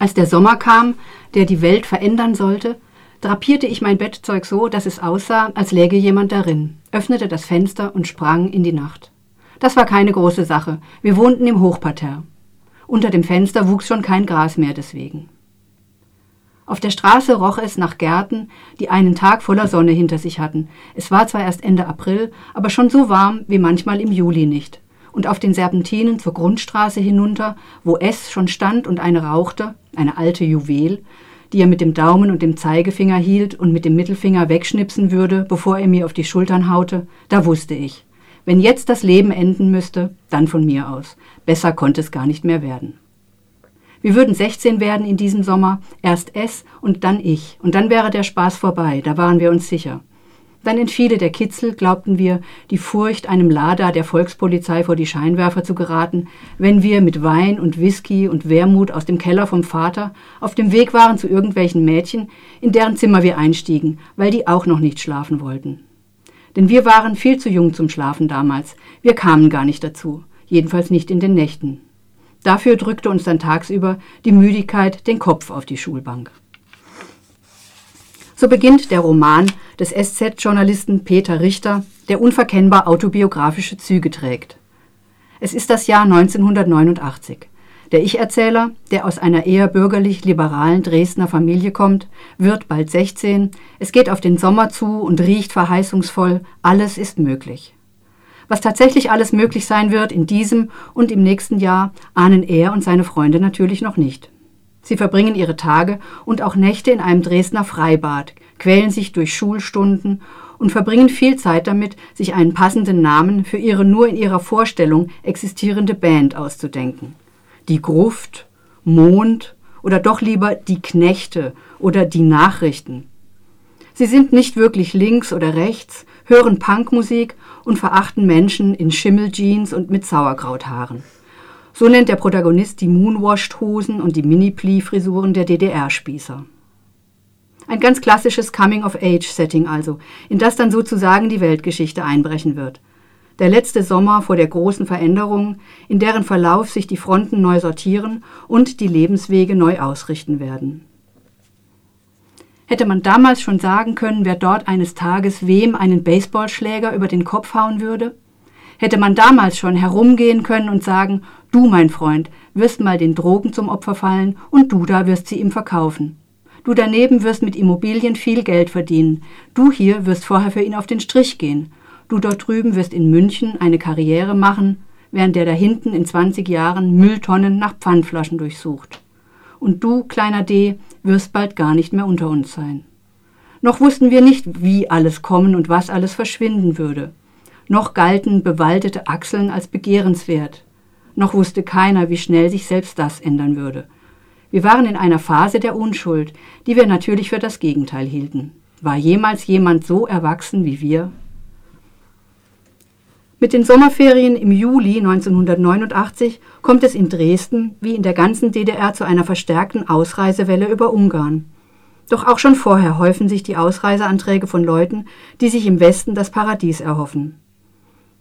Als der Sommer kam, der die Welt verändern sollte, drapierte ich mein Bettzeug so, dass es aussah, als läge jemand darin, öffnete das Fenster und sprang in die Nacht. Das war keine große Sache. Wir wohnten im Hochparterre. Unter dem Fenster wuchs schon kein Gras mehr deswegen. Auf der Straße roch es nach Gärten, die einen Tag voller Sonne hinter sich hatten. Es war zwar erst Ende April, aber schon so warm wie manchmal im Juli nicht. Und auf den Serpentinen zur Grundstraße hinunter, wo es schon stand und eine rauchte, eine alte Juwel, die er mit dem Daumen und dem Zeigefinger hielt und mit dem Mittelfinger wegschnipsen würde, bevor er mir auf die Schultern haute, da wusste ich. Wenn jetzt das Leben enden müsste, dann von mir aus. Besser konnte es gar nicht mehr werden. Wir würden 16 werden in diesem Sommer, erst es und dann ich, und dann wäre der Spaß vorbei, da waren wir uns sicher. Dann entfiele der Kitzel, glaubten wir, die Furcht, einem Lada der Volkspolizei vor die Scheinwerfer zu geraten, wenn wir mit Wein und Whisky und Wermut aus dem Keller vom Vater auf dem Weg waren zu irgendwelchen Mädchen, in deren Zimmer wir einstiegen, weil die auch noch nicht schlafen wollten. Denn wir waren viel zu jung zum Schlafen damals, wir kamen gar nicht dazu, jedenfalls nicht in den Nächten. Dafür drückte uns dann tagsüber die Müdigkeit den Kopf auf die Schulbank. So beginnt der Roman des SZ-Journalisten Peter Richter, der unverkennbar autobiografische Züge trägt. Es ist das Jahr 1989. Der Ich-Erzähler, der aus einer eher bürgerlich-liberalen Dresdner Familie kommt, wird bald 16, es geht auf den Sommer zu und riecht verheißungsvoll, alles ist möglich. Was tatsächlich alles möglich sein wird in diesem und im nächsten Jahr, ahnen er und seine Freunde natürlich noch nicht. Sie verbringen ihre Tage und auch Nächte in einem Dresdner Freibad, quälen sich durch Schulstunden und verbringen viel Zeit damit, sich einen passenden Namen für ihre nur in ihrer Vorstellung existierende Band auszudenken. Die Gruft, Mond oder doch lieber die Knechte oder die Nachrichten. Sie sind nicht wirklich links oder rechts, hören Punkmusik und verachten Menschen in Schimmeljeans und mit Sauerkrauthaaren. So nennt der Protagonist die Moonwashed-Hosen und die Mini-Plee-Frisuren der DDR-Spießer. Ein ganz klassisches Coming-of-Age-Setting also, in das dann sozusagen die Weltgeschichte einbrechen wird. Der letzte Sommer vor der großen Veränderung, in deren Verlauf sich die Fronten neu sortieren und die Lebenswege neu ausrichten werden. Hätte man damals schon sagen können, wer dort eines Tages wem einen Baseballschläger über den Kopf hauen würde? Hätte man damals schon herumgehen können und sagen, Du, mein Freund, wirst mal den Drogen zum Opfer fallen und du da wirst sie ihm verkaufen. Du daneben wirst mit Immobilien viel Geld verdienen. Du hier wirst vorher für ihn auf den Strich gehen. Du dort drüben wirst in München eine Karriere machen, während der da hinten in 20 Jahren Mülltonnen nach Pfandflaschen durchsucht. Und du, kleiner D, wirst bald gar nicht mehr unter uns sein. Noch wussten wir nicht, wie alles kommen und was alles verschwinden würde. Noch galten bewaldete Achseln als begehrenswert noch wusste keiner, wie schnell sich selbst das ändern würde. Wir waren in einer Phase der Unschuld, die wir natürlich für das Gegenteil hielten. War jemals jemand so erwachsen wie wir? Mit den Sommerferien im Juli 1989 kommt es in Dresden wie in der ganzen DDR zu einer verstärkten Ausreisewelle über Ungarn. Doch auch schon vorher häufen sich die Ausreiseanträge von Leuten, die sich im Westen das Paradies erhoffen.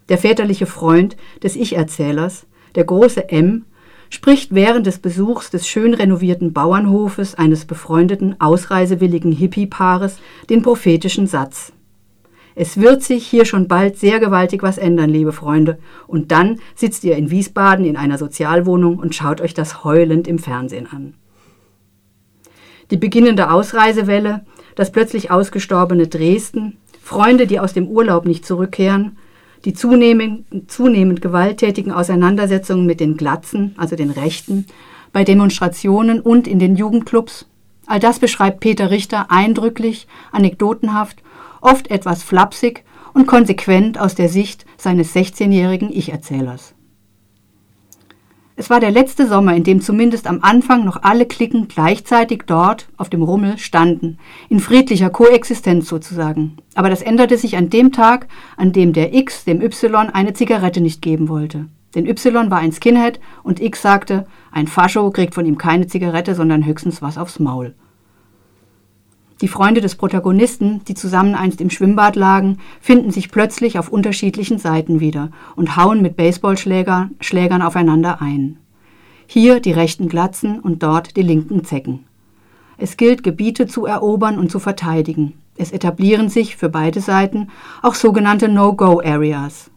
Der väterliche Freund des Ich-Erzählers, der große M, spricht während des Besuchs des schön renovierten Bauernhofes eines befreundeten, ausreisewilligen Hippie-Paares den prophetischen Satz. Es wird sich hier schon bald sehr gewaltig was ändern, liebe Freunde, und dann sitzt ihr in Wiesbaden in einer Sozialwohnung und schaut euch das heulend im Fernsehen an. Die beginnende Ausreisewelle, das plötzlich ausgestorbene Dresden, Freunde, die aus dem Urlaub nicht zurückkehren, die zunehmend, zunehmend gewalttätigen Auseinandersetzungen mit den Glatzen, also den Rechten, bei Demonstrationen und in den Jugendclubs. All das beschreibt Peter Richter eindrücklich, anekdotenhaft, oft etwas flapsig und konsequent aus der Sicht seines 16-jährigen Ich-Erzählers. Es war der letzte Sommer, in dem zumindest am Anfang noch alle Klicken gleichzeitig dort auf dem Rummel standen, in friedlicher Koexistenz sozusagen. Aber das änderte sich an dem Tag, an dem der X dem Y eine Zigarette nicht geben wollte. Denn Y war ein Skinhead und X sagte, ein Fascho kriegt von ihm keine Zigarette, sondern höchstens was aufs Maul. Die Freunde des Protagonisten, die zusammen einst im Schwimmbad lagen, finden sich plötzlich auf unterschiedlichen Seiten wieder und hauen mit Baseballschlägern Schlägern aufeinander ein. Hier die rechten Glatzen und dort die linken Zecken. Es gilt, Gebiete zu erobern und zu verteidigen. Es etablieren sich für beide Seiten auch sogenannte No-Go-Areas.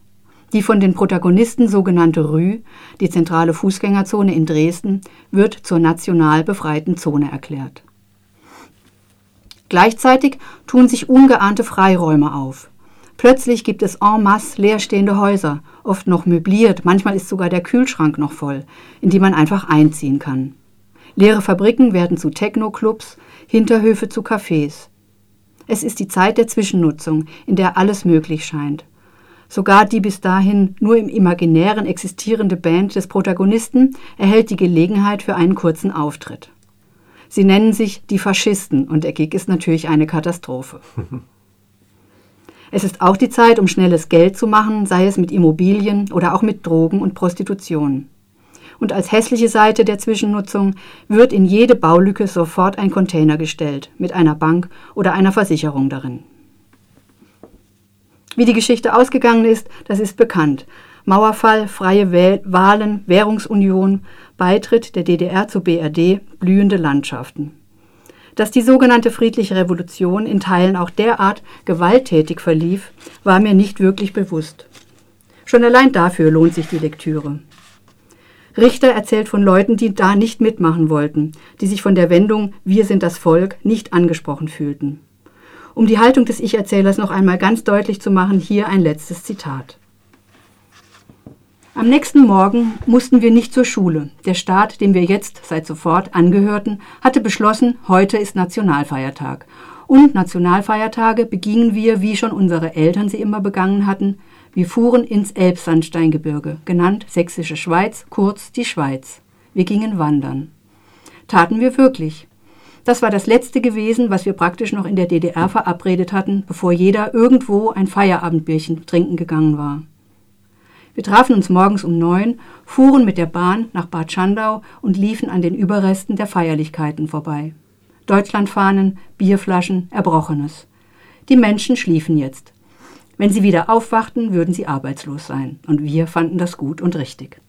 Die von den Protagonisten sogenannte Rü, die zentrale Fußgängerzone in Dresden, wird zur national befreiten Zone erklärt. Gleichzeitig tun sich ungeahnte Freiräume auf. Plötzlich gibt es en masse leerstehende Häuser, oft noch möbliert, manchmal ist sogar der Kühlschrank noch voll, in die man einfach einziehen kann. Leere Fabriken werden zu Techno-Clubs, Hinterhöfe zu Cafés. Es ist die Zeit der Zwischennutzung, in der alles möglich scheint. Sogar die bis dahin nur im Imaginären existierende Band des Protagonisten erhält die Gelegenheit für einen kurzen Auftritt. Sie nennen sich die Faschisten und der Gig ist natürlich eine Katastrophe. es ist auch die Zeit, um schnelles Geld zu machen, sei es mit Immobilien oder auch mit Drogen und Prostitution. Und als hässliche Seite der Zwischennutzung wird in jede Baulücke sofort ein Container gestellt, mit einer Bank oder einer Versicherung darin. Wie die Geschichte ausgegangen ist, das ist bekannt. Mauerfall, freie Wahlen, Währungsunion, Beitritt der DDR zur BRD, blühende Landschaften. Dass die sogenannte friedliche Revolution in Teilen auch derart gewalttätig verlief, war mir nicht wirklich bewusst. Schon allein dafür lohnt sich die Lektüre. Richter erzählt von Leuten, die da nicht mitmachen wollten, die sich von der Wendung Wir sind das Volk nicht angesprochen fühlten. Um die Haltung des Ich-Erzählers noch einmal ganz deutlich zu machen, hier ein letztes Zitat. Am nächsten Morgen mussten wir nicht zur Schule. Der Staat, dem wir jetzt seit sofort angehörten, hatte beschlossen, heute ist Nationalfeiertag. Und Nationalfeiertage begingen wir, wie schon unsere Eltern sie immer begangen hatten. Wir fuhren ins Elbsandsteingebirge, genannt Sächsische Schweiz, kurz die Schweiz. Wir gingen wandern. Taten wir wirklich. Das war das letzte gewesen, was wir praktisch noch in der DDR verabredet hatten, bevor jeder irgendwo ein Feierabendbierchen trinken gegangen war. Wir trafen uns morgens um neun, fuhren mit der Bahn nach Bad Schandau und liefen an den Überresten der Feierlichkeiten vorbei. Deutschlandfahnen, Bierflaschen, Erbrochenes. Die Menschen schliefen jetzt. Wenn sie wieder aufwachten, würden sie arbeitslos sein. Und wir fanden das gut und richtig.